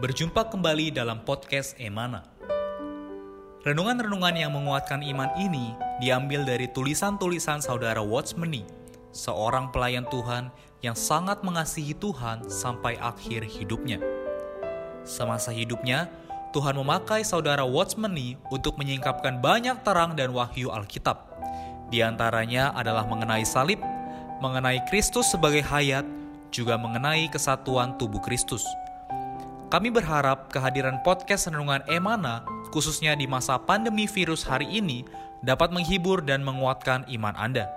Berjumpa kembali dalam podcast Emana. Renungan-renungan yang menguatkan iman ini diambil dari tulisan-tulisan saudara Watchmeni, seorang pelayan Tuhan yang sangat mengasihi Tuhan sampai akhir hidupnya. Semasa hidupnya, Tuhan memakai saudara Watchmeni untuk menyingkapkan banyak terang dan wahyu Alkitab. Di antaranya adalah mengenai salib, mengenai Kristus sebagai hayat, juga mengenai kesatuan tubuh Kristus – kami berharap kehadiran podcast Renungan Emana, khususnya di masa pandemi virus hari ini, dapat menghibur dan menguatkan iman Anda.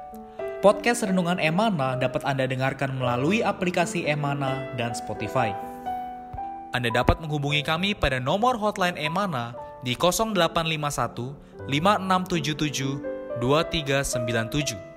Podcast Renungan Emana dapat Anda dengarkan melalui aplikasi Emana dan Spotify. Anda dapat menghubungi kami pada nomor hotline Emana di 0851 5677 2397.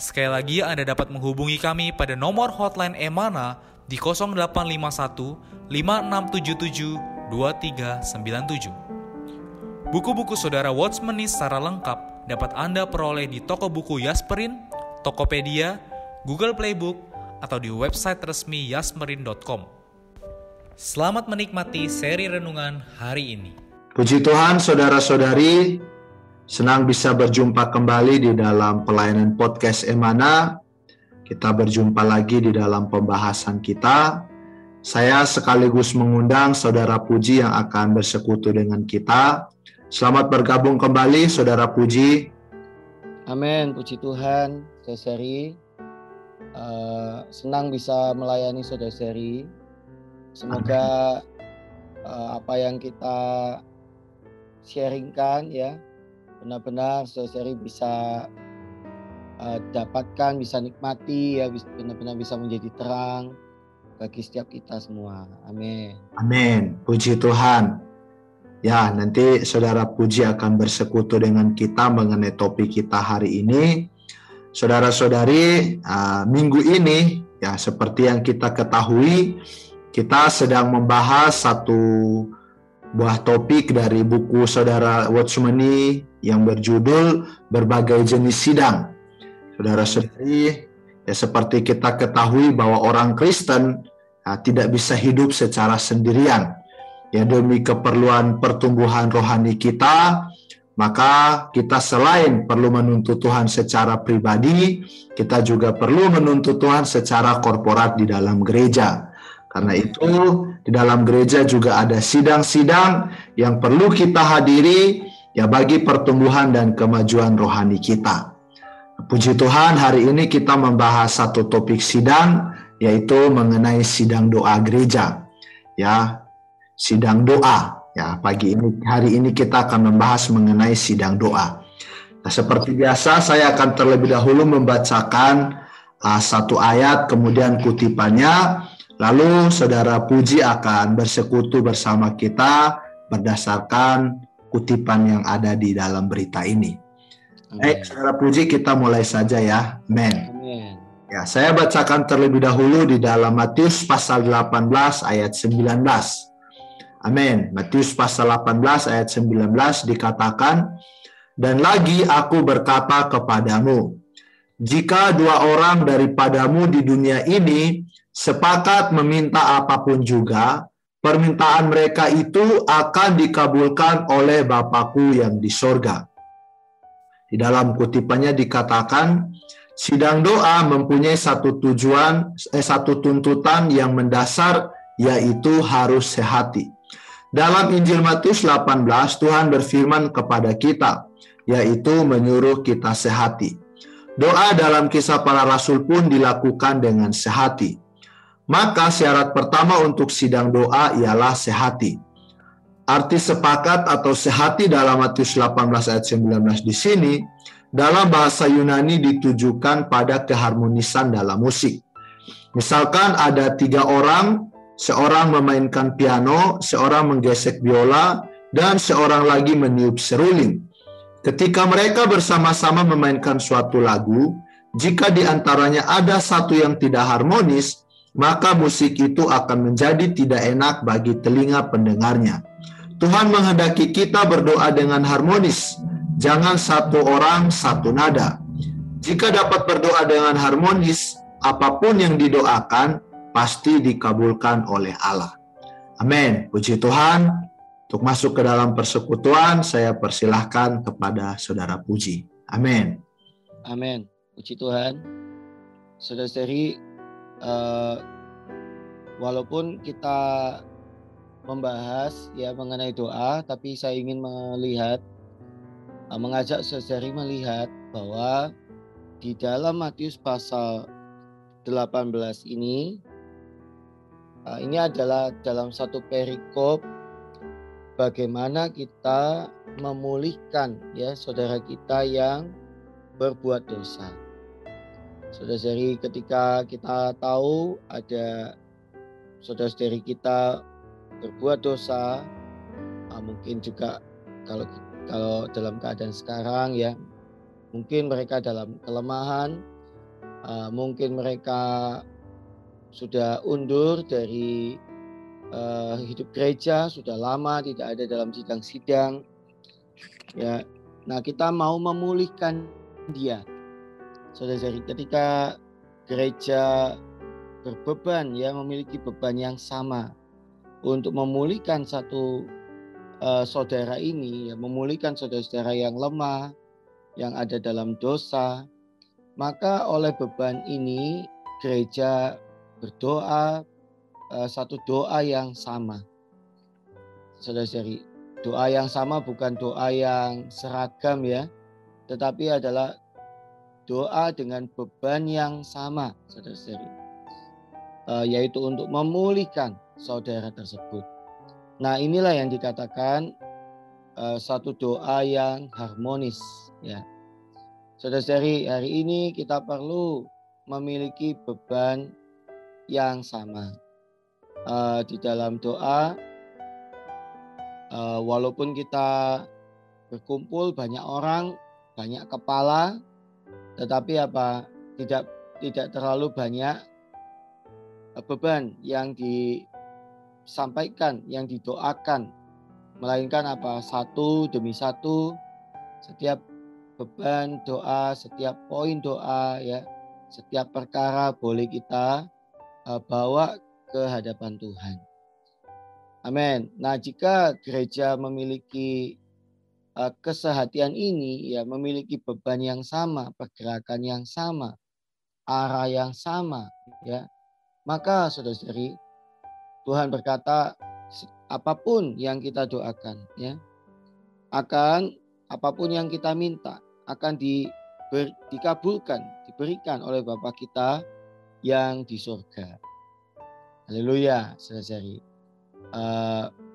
Sekali lagi Anda dapat menghubungi kami pada nomor hotline Emana di 0851 5677 2397. Buku-buku saudara Watchmeni secara lengkap dapat Anda peroleh di toko buku Yasmerin, Tokopedia, Google Playbook, atau di website resmi yasmerin.com. Selamat menikmati seri renungan hari ini. Puji Tuhan, saudara-saudari, senang bisa berjumpa kembali di dalam pelayanan podcast Emana kita berjumpa lagi di dalam pembahasan kita. Saya sekaligus mengundang Saudara Puji yang akan bersekutu dengan kita. Selamat bergabung kembali, Saudara Puji. Amin, puji Tuhan. Saya Seri uh, senang bisa melayani Saudara Seri. Semoga uh, apa yang kita sharingkan ya benar-benar Saudara Seri bisa uh, dapatkan, bisa nikmati, ya benar-benar bisa menjadi terang bagi setiap kita semua. Amin. Amin. Puji Tuhan. Ya, nanti Saudara Puji akan bersekutu dengan kita mengenai topik kita hari ini. Saudara-saudari, uh, minggu ini ya seperti yang kita ketahui, kita sedang membahas satu buah topik dari buku Saudara Watchmeni yang berjudul Berbagai Jenis Sidang. Saudara-saudari, ya seperti kita ketahui bahwa orang Kristen ya, tidak bisa hidup secara sendirian. Ya demi keperluan pertumbuhan rohani kita, maka kita selain perlu menuntut Tuhan secara pribadi, kita juga perlu menuntut Tuhan secara korporat di dalam gereja. Karena itu, di dalam gereja juga ada sidang-sidang yang perlu kita hadiri ya bagi pertumbuhan dan kemajuan rohani kita. Puji Tuhan, hari ini kita membahas satu topik sidang, yaitu mengenai sidang doa gereja. Ya, sidang doa. Ya, pagi ini, hari ini kita akan membahas mengenai sidang doa. Nah, seperti biasa, saya akan terlebih dahulu membacakan uh, satu ayat, kemudian kutipannya, lalu saudara Puji akan bersekutu bersama kita berdasarkan kutipan yang ada di dalam berita ini. Baik, saudara puji kita mulai saja ya. Amin. Ya, saya bacakan terlebih dahulu di dalam Matius pasal 18 ayat 19. Amin. Matius pasal 18 ayat 19 dikatakan, Dan lagi aku berkata kepadamu, jika dua orang daripadamu di dunia ini sepakat meminta apa pun juga, permintaan mereka itu akan dikabulkan oleh Bapakku yang di sorga. Di dalam kutipannya dikatakan sidang doa mempunyai satu tujuan, eh, satu tuntutan yang mendasar yaitu harus sehati. Dalam Injil Matius 18 Tuhan berfirman kepada kita yaitu menyuruh kita sehati. Doa dalam kisah para rasul pun dilakukan dengan sehati. Maka syarat pertama untuk sidang doa ialah sehati. Arti sepakat atau sehati dalam Matius 18 ayat 19 di sini dalam bahasa Yunani ditujukan pada keharmonisan dalam musik. Misalkan ada tiga orang, seorang memainkan piano, seorang menggesek biola, dan seorang lagi meniup seruling. Ketika mereka bersama-sama memainkan suatu lagu, jika di antaranya ada satu yang tidak harmonis, maka musik itu akan menjadi tidak enak bagi telinga pendengarnya. Tuhan menghendaki kita berdoa dengan harmonis, jangan satu orang satu nada. Jika dapat berdoa dengan harmonis, apa pun yang didoakan pasti dikabulkan oleh Allah. Amin. Puji Tuhan. Untuk masuk ke dalam persekutuan, saya persilahkan kepada Saudara Puji. Amin. Amin. Puji Tuhan. Saudara-saudari, uh, walaupun kita membahas ya mengenai doa, tapi saya ingin melihat, uh, mengajak saudari melihat bahwa di dalam Matius pasal 18 ini, uh, ini adalah dalam satu perikop bagaimana kita memulihkan ya saudara kita yang berbuat dosa. Saudara-saudari ketika kita tahu ada saudara-saudari kita berbuat dosa, ah, mungkin juga kalau kalau dalam keadaan sekarang ya, mungkin mereka dalam kelemahan, ah, mungkin mereka sudah undur dari uh, hidup gereja sudah lama tidak ada dalam sidang-sidang. Ya, nah kita mau memulihkan dia. Saudara-saudari, ketika gereja berbeban ya memiliki beban yang sama untuk memulihkan satu uh, saudara ini ya memulihkan saudara-saudara yang lemah yang ada dalam dosa maka oleh beban ini gereja berdoa uh, satu doa yang sama. Saudara-saudari, doa yang sama bukan doa yang seragam ya, tetapi adalah doa dengan beban yang sama, saudara-saudari. Uh, yaitu untuk memulihkan saudara tersebut. Nah, inilah yang dikatakan uh, satu doa yang harmonis ya. Saudara-saudari, hari ini kita perlu memiliki beban yang sama uh, di dalam doa walaupun kita berkumpul banyak orang banyak kepala tetapi apa tidak tidak terlalu banyak uh, beban yang disampaikan yang didoakan melainkan apa satu demi satu setiap beban doa setiap poin doa ya setiap perkara boleh kita uh, bawa ke hadapan Tuhan. Amin. Nah, jika gereja memiliki kesehatian ini, ya memiliki beban yang sama, pergerakan yang sama, arah yang sama, ya, maka saudara-saudari, Tuhan berkata, apa pun yang kita doakan, ya, akan apa pun yang kita minta akan diber, dikabulkan, diberikan oleh Bapa kita yang di surga. Haleluya, saudara-saudari. Uh,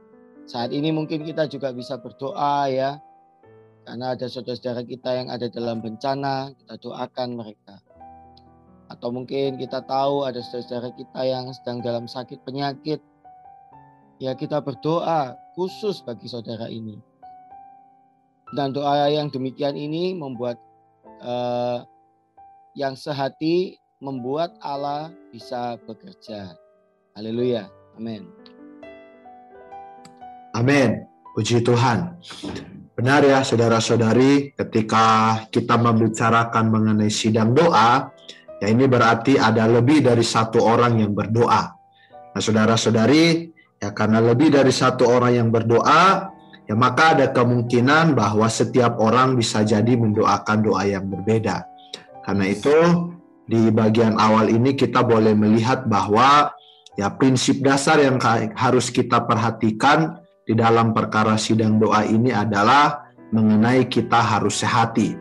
saat ini mungkin kita juga bisa berdoa ya, karena ada saudara-saudara kita yang ada dalam bencana, kita doakan mereka. Atau mungkin kita tahu ada saudara-saudara kita yang sedang dalam sakit penyakit, ya kita berdoa khusus bagi saudara ini. Dan doa yang demikian ini membuat uh, yang sehati membuat Allah bisa bekerja. Haleluya. Amin. Amin. Puji Tuhan. Benar ya saudara-saudari ketika kita membicarakan mengenai sidang doa, ya ini berarti ada lebih dari satu orang yang berdoa. Nah saudara-saudari, ya karena lebih dari satu orang yang berdoa, ya maka ada kemungkinan bahwa setiap orang bisa jadi mendoakan doa yang berbeda. Karena itu di bagian awal ini kita boleh melihat bahwa Ya, prinsip dasar yang harus kita perhatikan di dalam perkara sidang doa ini adalah mengenai kita harus sehati.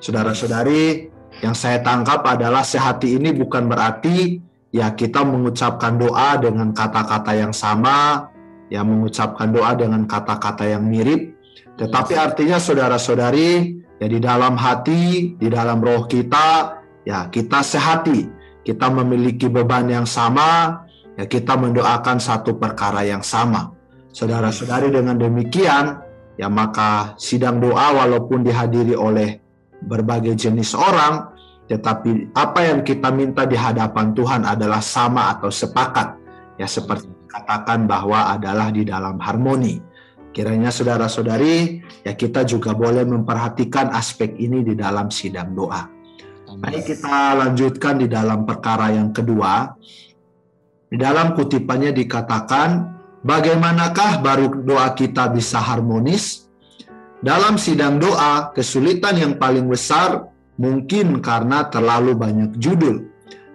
Saudara-saudari, yang saya tangkap adalah sehati ini bukan berarti ya kita mengucapkan doa dengan kata-kata yang sama, ya mengucapkan doa dengan kata-kata yang mirip, tetapi artinya saudara-saudari ya di dalam hati, di dalam roh kita, ya kita sehati, kita memiliki beban yang sama, ya kita mendoakan satu perkara yang sama. Saudara-saudari dengan demikian, ya maka sidang doa walaupun dihadiri oleh berbagai jenis orang, tetapi apa yang kita minta di hadapan Tuhan adalah sama atau sepakat. Ya seperti katakan bahwa adalah di dalam harmoni. Kiranya saudara-saudari, ya kita juga boleh memperhatikan aspek ini di dalam sidang doa. Mari kita lanjutkan di dalam perkara yang kedua. Di dalam kutipannya dikatakan, bagaimanakah baru doa kita bisa harmonis? Dalam sidang doa, kesulitan yang paling besar mungkin karena terlalu banyak judul.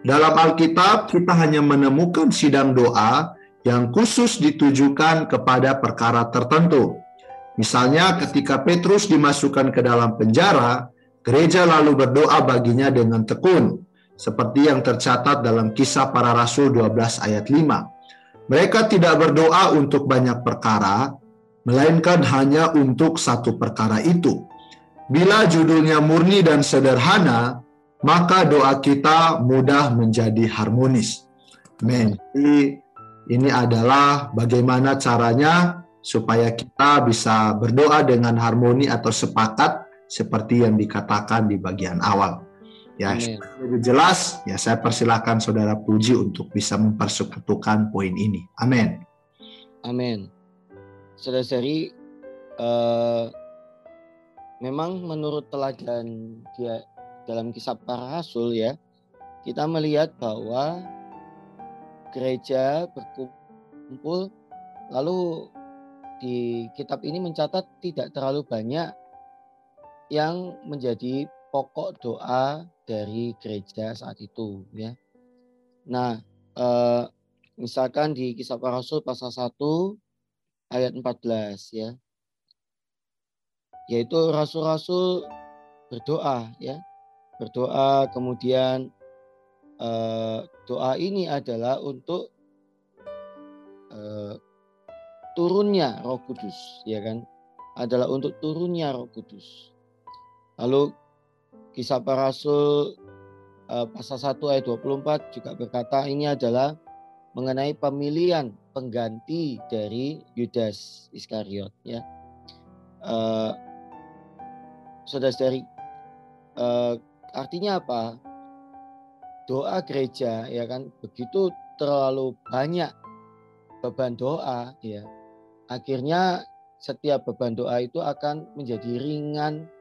Dalam Alkitab, kita hanya menemukan sidang doa yang khusus ditujukan kepada perkara tertentu. Misalnya ketika Petrus dimasukkan ke dalam penjara, gereja lalu berdoa baginya dengan tekun, seperti yang tercatat dalam kisah para rasul 12 ayat 5. Mereka tidak berdoa untuk banyak perkara, melainkan hanya untuk satu perkara itu. Bila judulnya murni dan sederhana, maka doa kita mudah menjadi harmonis. Amin. Ini adalah bagaimana caranya supaya kita bisa berdoa dengan harmoni atau sepakat seperti yang dikatakan di bagian awal. Ya, lebih jelas, ya saya persilahkan saudara Puji untuk bisa mempersekutukan poin ini. Amin. Amin. Saudara-saudari, uh, memang menurut teladan dia dalam kisah para rasul ya, kita melihat bahwa gereja berkumpul lalu di kitab ini mencatat tidak terlalu banyak yang menjadi pokok doa dari gereja saat itu ya. Nah, eh, misalkan di kisah para rasul pasal 1 ayat 14 ya. Yaitu rasul-rasul berdoa ya. Berdoa kemudian eh, doa ini adalah untuk eh, turunnya Roh Kudus, ya kan? Adalah untuk turunnya Roh Kudus. Lalu kisah para rasul eh, pasal 1 ayat 24 juga berkata ini adalah mengenai pemilihan pengganti dari Yudas Iskariot ya. Uh, Saudara-saudari uh, artinya apa? doa gereja ya kan begitu terlalu banyak beban doa ya akhirnya setiap beban doa itu akan menjadi ringan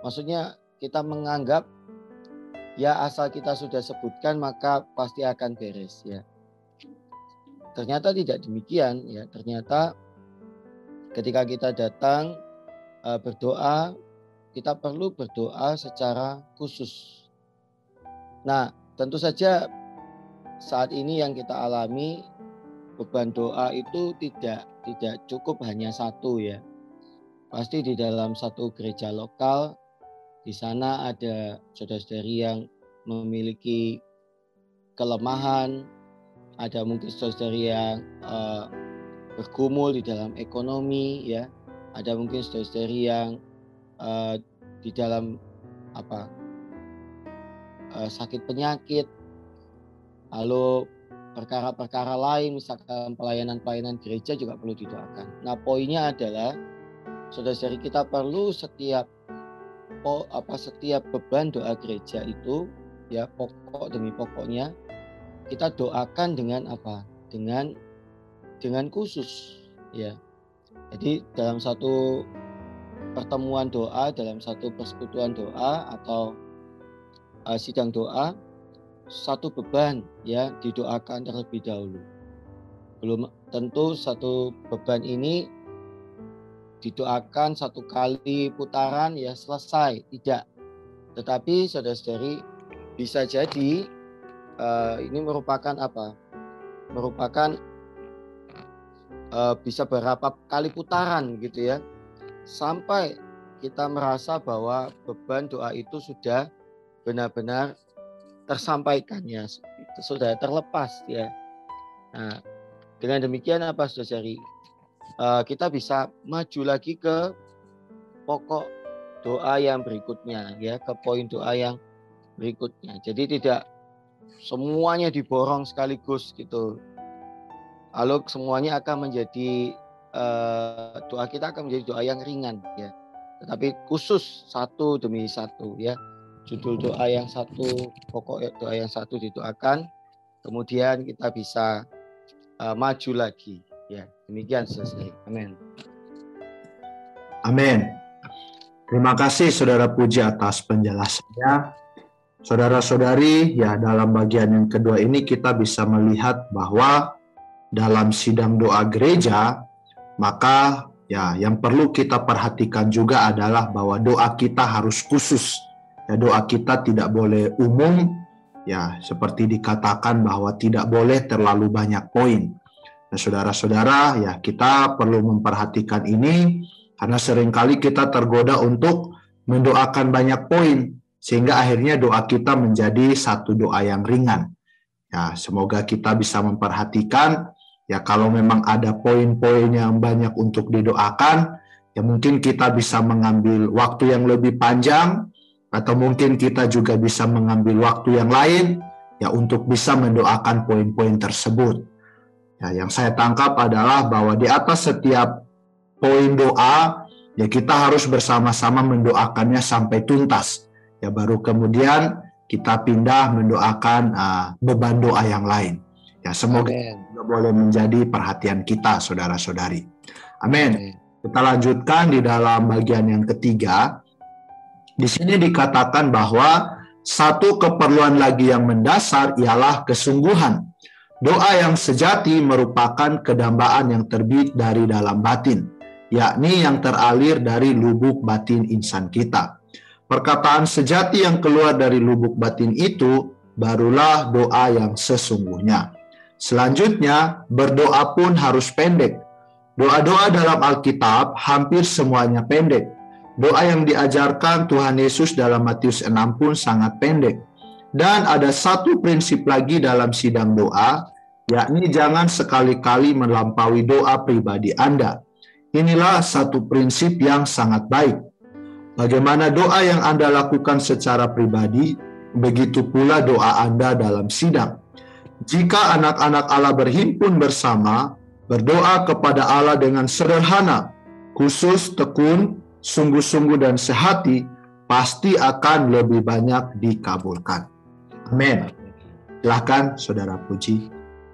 maksudnya kita menganggap ya asal kita sudah sebutkan maka pasti akan beres ya. Ternyata tidak demikian ya. Ternyata ketika kita datang uh, berdoa kita perlu berdoa secara khusus. Nah Tentu saja saat ini yang kita alami beban doa itu tidak tidak cukup hanya satu ya. Pasti di dalam satu gereja lokal di sana ada saudara-saudari yang memiliki kelemahan, ada mungkin saudara-saudari yang uh, bergumul di dalam ekonomi ya, ada mungkin saudara-saudari yang uh, di dalam apa uh, sakit penyakit, lalu perkara-perkara lain, misalkan pelayanan-pelayanan gereja juga perlu didoakan. Nah, poinnya adalah saudara-saudari kita perlu setiap po, apa setiap beban doa gereja itu ya pokok demi pokoknya kita doakan dengan apa? Dengan dengan khusus ya. Jadi dalam satu pertemuan doa, dalam satu persekutuan doa atau uh, sidang doa satu beban ya didoakan terlebih dahulu. Belum tentu satu beban ini didoakan satu kali putaran ya selesai, tidak. Tetapi saudara-saudari bisa jadi uh, ini merupakan apa? Merupakan uh, bisa berapa kali putaran gitu ya. Sampai kita merasa bahwa beban doa itu sudah benar-benar tersampaikannya sudah terlepas ya. Nah, dengan demikian apa saudari? Uh, kita bisa maju lagi ke pokok doa yang berikutnya ya, ke poin doa yang berikutnya. Jadi tidak semuanya diborong sekaligus gitu. Lalu semuanya akan menjadi uh, doa kita akan menjadi doa yang ringan ya. Tetapi khusus satu demi satu ya judul doa yang satu, pokok doa yang satu didoakan, kemudian kita bisa uh, maju lagi. Ya, demikian selesai. Amin. Amin. Terima kasih Saudara Puji atas penjelasannya. Saudara-saudari, ya dalam bagian yang kedua ini kita bisa melihat bahwa dalam sidang doa gereja, maka ya yang perlu kita perhatikan juga adalah bahwa doa kita harus khusus. Ya doa kita tidak boleh umum, ya seperti dikatakan bahwa tidak boleh terlalu banyak poin. Nah, saudara-saudara, ya kita perlu memperhatikan ini karena sering kali kita tergoda untuk mendoakan banyak poin sehingga akhirnya doa kita menjadi satu doa yang ringan. Ya, semoga kita bisa memperhatikan ya kalau memang ada poin-poin yang banyak untuk didoakan, ya mungkin kita bisa mengambil waktu yang lebih panjang atau mungkin kita juga bisa mengambil waktu yang lain ya untuk bisa mendoakan poin-poin tersebut. Ya, yang saya tangkap adalah bahwa di atas setiap poin doa ya kita harus bersama-sama mendoakannya sampai tuntas ya baru kemudian kita pindah mendoakan uh, beban doa yang lain. Ya semoga juga boleh menjadi perhatian kita saudara-saudari. Amin. Kita lanjutkan di dalam bagian yang ketiga. Di sini dikatakan bahwa satu keperluan lagi yang mendasar ialah kesungguhan. Doa yang sejati merupakan kedambaan yang terbit dari dalam batin, yakni yang teralir dari lubuk batin insan kita. Perkataan sejati yang keluar dari lubuk batin itu barulah doa yang sesungguhnya. Selanjutnya, berdoa pun harus pendek. Doa-doa dalam Alkitab hampir semuanya pendek. Doa yang diajarkan Tuhan Yesus dalam Matius 6 pun sangat pendek. Dan ada satu prinsip lagi dalam sidang doa, yakni jangan sekali-kali melampaui doa pribadi Anda. Inilah satu prinsip yang sangat baik Bagaimana doa yang Anda lakukan secara pribadi, begitu pula doa Anda dalam sidang. Jika anak-anak Allah berhimpun bersama, berdoa kepada Allah dengan sederhana, khusus, tekun, sungguh-sungguh dan sehati, pasti akan lebih banyak dikabulkan. Amin. Silahkan saudara puji.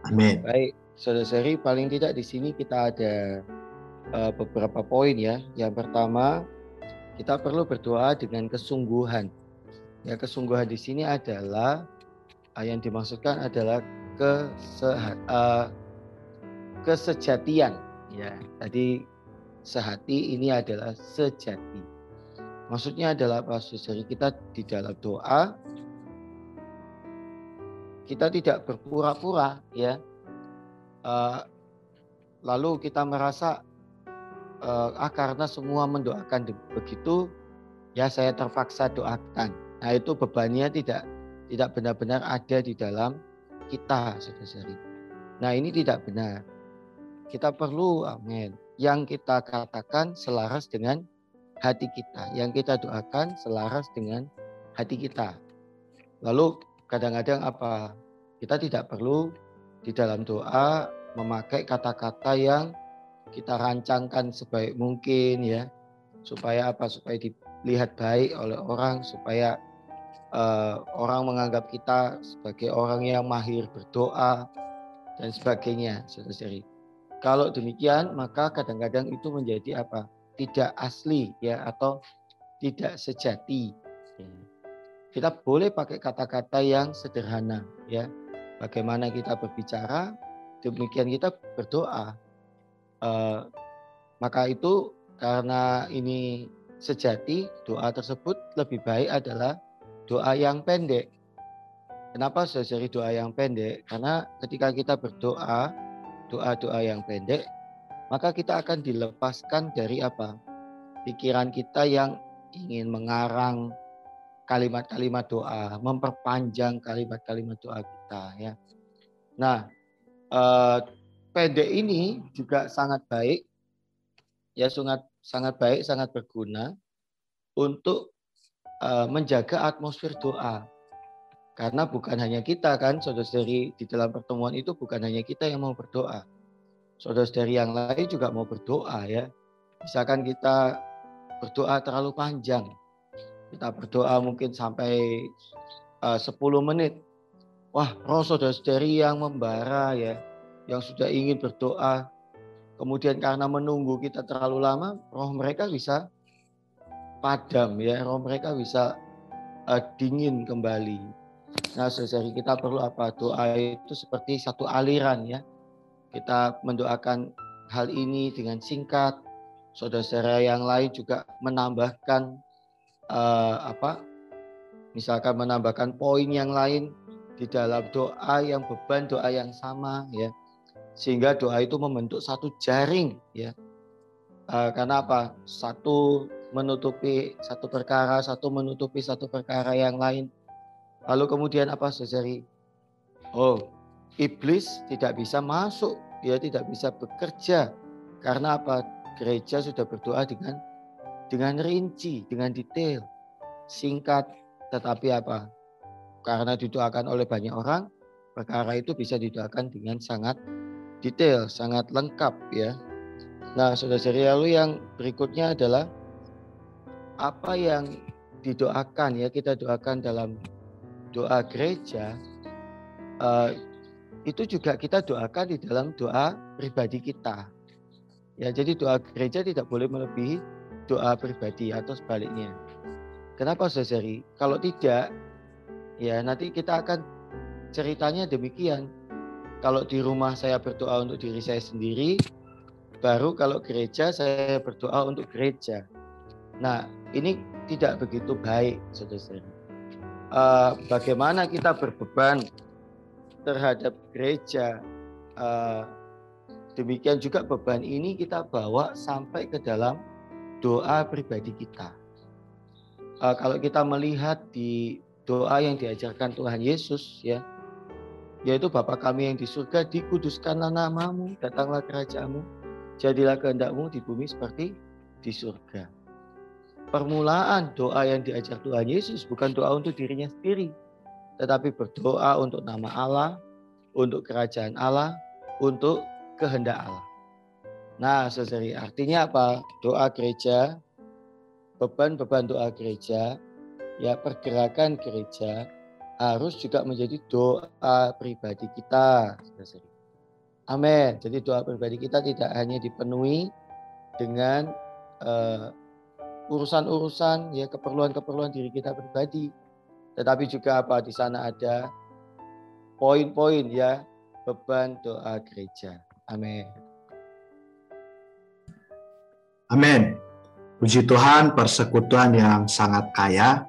Amin. Baik, saudara seri paling tidak di sini kita ada uh, beberapa poin ya. Yang pertama, kita perlu berdoa dengan kesungguhan. Ya, kesungguhan di sini adalah uh, yang dimaksudkan adalah kesehat, uh, kesejatian. Ya, tadi sehati ini adalah sejati. Maksudnya adalah apa? Jadi kita di dalam doa kita tidak berpura-pura, ya. Uh, lalu kita merasa uh, ah karena semua mendoakan begitu ya saya terpaksa doakan. Nah itu bebannya tidak tidak benar-benar ada di dalam kita saudara Nah ini tidak benar. Kita perlu amin. Yang kita katakan selaras dengan hati kita. Yang kita doakan selaras dengan hati kita. Lalu kadang-kadang apa? Kita tidak perlu di dalam doa memakai kata-kata yang kita rancangkan sebaik mungkin ya supaya apa supaya dilihat baik oleh orang supaya uh, orang menganggap kita sebagai orang yang mahir berdoa dan sebagainya saudara kalau demikian maka kadang-kadang itu menjadi apa tidak asli ya atau tidak sejati. Kita boleh pakai kata-kata yang sederhana ya bagaimana kita berbicara demikian kita berdoa Uh, maka itu karena ini sejati doa tersebut lebih baik adalah doa yang pendek. Kenapa saya cari doa yang pendek? Karena ketika kita berdoa, doa-doa yang pendek, maka kita akan dilepaskan dari apa? Pikiran kita yang ingin mengarang kalimat-kalimat doa, memperpanjang kalimat-kalimat doa kita ya. Nah, eh, pendek ini juga sangat baik, ya sangat sangat baik, sangat berguna untuk uh, menjaga atmosfer doa. Karena bukan hanya kita kan, saudara-saudari di dalam pertemuan itu bukan hanya kita yang mau berdoa. Saudara-saudari yang lain juga mau berdoa ya. Misalkan kita berdoa terlalu panjang. Kita berdoa mungkin sampai uh, 10 menit. Wah, roh saudara-saudari yang membara ya yang sudah ingin berdoa, kemudian karena menunggu kita terlalu lama, roh mereka bisa padam ya, roh mereka bisa uh, dingin kembali. Nah, saudari kita perlu apa? Doa itu seperti satu aliran ya. Kita mendoakan hal ini dengan singkat. Saudara-saudara yang lain juga menambahkan uh, apa? Misalkan menambahkan poin yang lain di dalam doa yang beban doa yang sama ya. Sehingga doa itu membentuk satu jaring ya. Uh, karena apa? Satu menutupi satu perkara, satu menutupi satu perkara yang lain. Lalu kemudian apa saudari? Oh, iblis tidak bisa masuk, dia tidak bisa bekerja. Karena apa? Gereja sudah berdoa dengan dengan rinci, dengan detail, singkat, tetapi apa? Karena didoakan oleh banyak orang, perkara itu bisa didoakan dengan sangat detail, sangat lengkap ya. Nah, saudara-saudari lalu yang berikutnya adalah apa yang didoakan ya kita doakan dalam doa gereja uh, itu juga kita doakan di dalam doa pribadi kita ya jadi doa gereja tidak boleh melebihi doa pribadi atau sebaliknya. Kenapa saudari kalau tidak ya nanti kita akan ceritanya demikian. Kalau di rumah saya berdoa untuk diri saya sendiri baru kalau gereja saya berdoa untuk gereja. Nah ini tidak begitu baik, saudara-saudara. Uh, bagaimana kita berbeban terhadap gereja, uh, demikian juga beban ini kita bawa sampai ke dalam doa pribadi kita. Uh, kalau kita melihat di doa yang diajarkan Tuhan Yesus, ya, yaitu Bapa kami yang di surga, dikuduskanlah namamu, datanglah kerajaanmu, jadilah kehendakmu di bumi seperti di surga permulaan doa yang diajar Tuhan Yesus bukan doa untuk dirinya sendiri, tetapi berdoa untuk nama Allah, untuk kerajaan Allah, untuk kehendak Allah. Nah, saudari, artinya apa? Doa gereja, beban-beban doa gereja, ya pergerakan gereja harus juga menjadi doa pribadi kita. Amin. Jadi doa pribadi kita tidak hanya dipenuhi dengan uh, urusan-urusan ya keperluan-keperluan diri kita pribadi. Tetapi juga apa di sana ada poin-poin ya beban doa gereja. Amin. Amin. Puji Tuhan persekutuan yang sangat kaya.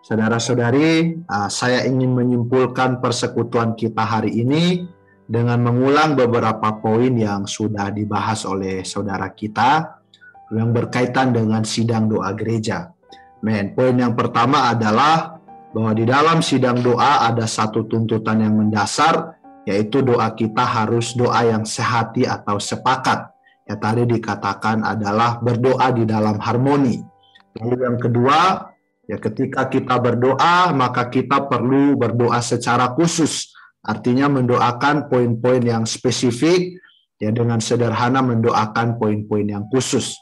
Saudara-saudari, ah, saya ingin menyimpulkan persekutuan kita hari ini dengan mengulang beberapa poin yang sudah dibahas oleh saudara kita yang berkaitan dengan sidang doa gereja. Men, poin yang pertama adalah bahwa di dalam sidang doa ada satu tuntutan yang mendasar, yaitu doa kita harus doa yang sehati atau sepakat. Ya tadi dikatakan adalah berdoa di dalam harmoni. Lalu yang kedua, ya ketika kita berdoa, maka kita perlu berdoa secara khusus. Artinya mendoakan poin-poin yang spesifik, ya dengan sederhana mendoakan poin-poin yang khusus.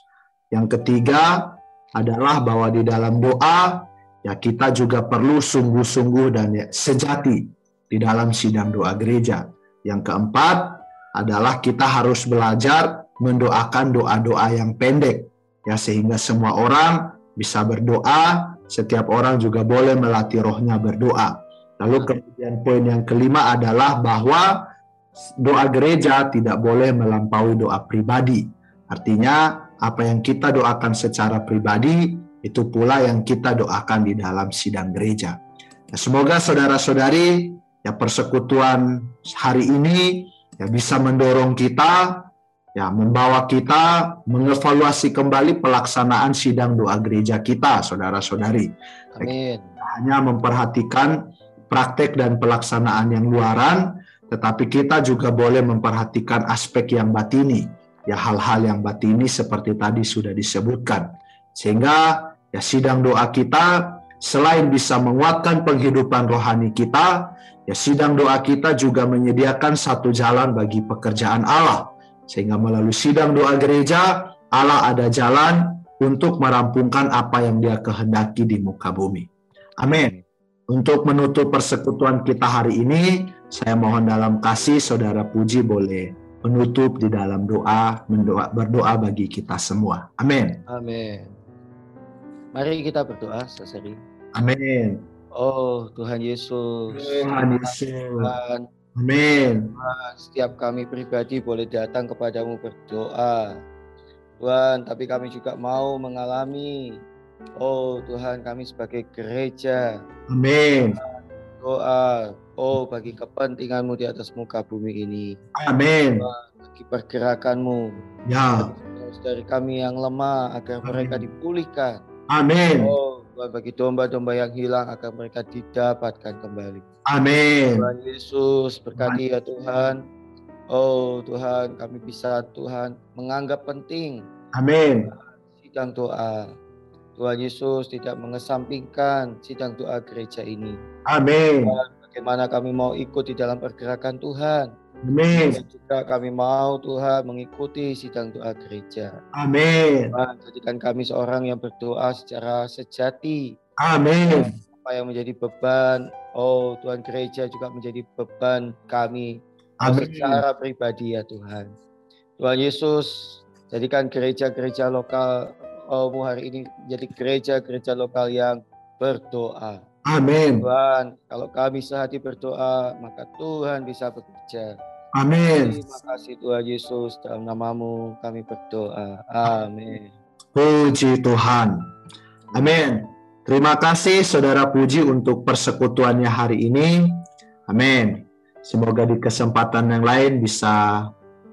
Yang ketiga adalah bahwa di dalam doa ya kita juga perlu sungguh-sungguh dan ya, sejati di dalam sidang doa gereja. Yang keempat adalah kita harus belajar mendoakan doa-doa yang pendek ya sehingga semua orang bisa berdoa, setiap orang juga boleh melatih rohnya berdoa. Lalu kemudian poin yang kelima adalah bahwa doa gereja tidak boleh melampaui doa pribadi. Artinya apa yang kita doakan secara pribadi, itu pula yang kita doakan di dalam sidang gereja. Ya, semoga saudara-saudari ya persekutuan hari ini ya bisa mendorong kita ya membawa kita mengevaluasi kembali pelaksanaan sidang doa gereja kita, saudara-saudari. Amin. Hanya memperhatikan praktek dan pelaksanaan yang luaran, tetapi kita juga boleh memperhatikan aspek yang batini ya hal-hal yang batini seperti tadi sudah disebutkan. Sehingga ya sidang doa kita selain bisa menguatkan penghidupan rohani kita, ya sidang doa kita juga menyediakan satu jalan bagi pekerjaan Allah. Sehingga melalui sidang doa gereja, Allah ada jalan untuk merampungkan apa yang dia kehendaki di muka bumi. Amin. Untuk menutup persekutuan kita hari ini, saya mohon dalam kasih saudara Puji boleh menutup di dalam doa, mendoa, berdoa bagi kita semua. Amin. Amin. Mari kita berdoa, Seseri. Amin. Oh Tuhan Yesus. Tuhan Yesus. Tuhan, Amin. setiap kami pribadi boleh datang kepadamu berdoa. Tuhan, tapi kami juga mau mengalami, oh Tuhan kami sebagai gereja, Amin. doa, oh bagi kepentinganmu di atas muka bumi ini, Amin. bagi pergerakanmu, Ya. dari kami yang lemah agar mereka Amin. dipulihkan. Amin. Oh Tuhan bagi domba-domba yang hilang agar mereka didapatkan kembali. Amin. Tuhan Yesus berkati ya Tuhan. Oh Tuhan kami bisa Tuhan menganggap penting Amin. sidang doa. Tuhan Yesus tidak mengesampingkan sidang doa gereja ini. Amin. Bagaimana kami mau ikut di dalam pergerakan Tuhan. Amin. Dan juga kami mau Tuhan mengikuti sidang doa gereja. Amin. Tuhan jadikan kami seorang yang berdoa secara sejati. Amin. Apa yang menjadi beban. Oh Tuhan gereja juga menjadi beban kami Oh, Amin. secara pribadi ya Tuhan. Tuhan Yesus, jadikan gereja-gereja lokal oh, hari ini jadi gereja-gereja lokal yang berdoa. Amin. Tuhan, kalau kami sehati berdoa, maka Tuhan bisa bekerja. Amin. Terima kasih Tuhan Yesus, dalam namamu kami berdoa. Amin. Puji Tuhan. Amin. Terima kasih Saudara Puji untuk persekutuannya hari ini. Amin. Semoga di kesempatan yang lain bisa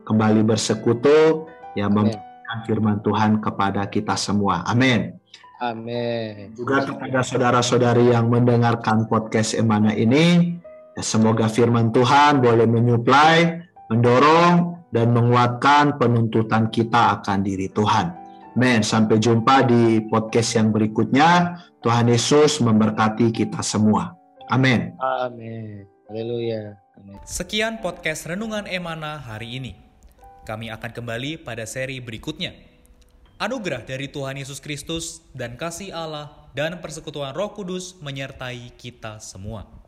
kembali bersekutu yang memberikan firman Tuhan kepada kita semua. Amin. Amin. Juga kepada saudara-saudari yang mendengarkan podcast Emana ini, ya semoga firman Tuhan boleh menyuplai, mendorong, dan menguatkan penuntutan kita akan diri Tuhan. Amin. Sampai jumpa di podcast yang berikutnya. Tuhan Yesus memberkati kita semua. Amin. Amin. Haleluya. Amin. Sekian podcast Renungan Emana hari ini. Kami akan kembali pada seri berikutnya. Anugerah dari Tuhan Yesus Kristus dan kasih Allah dan persekutuan Roh Kudus menyertai kita semua.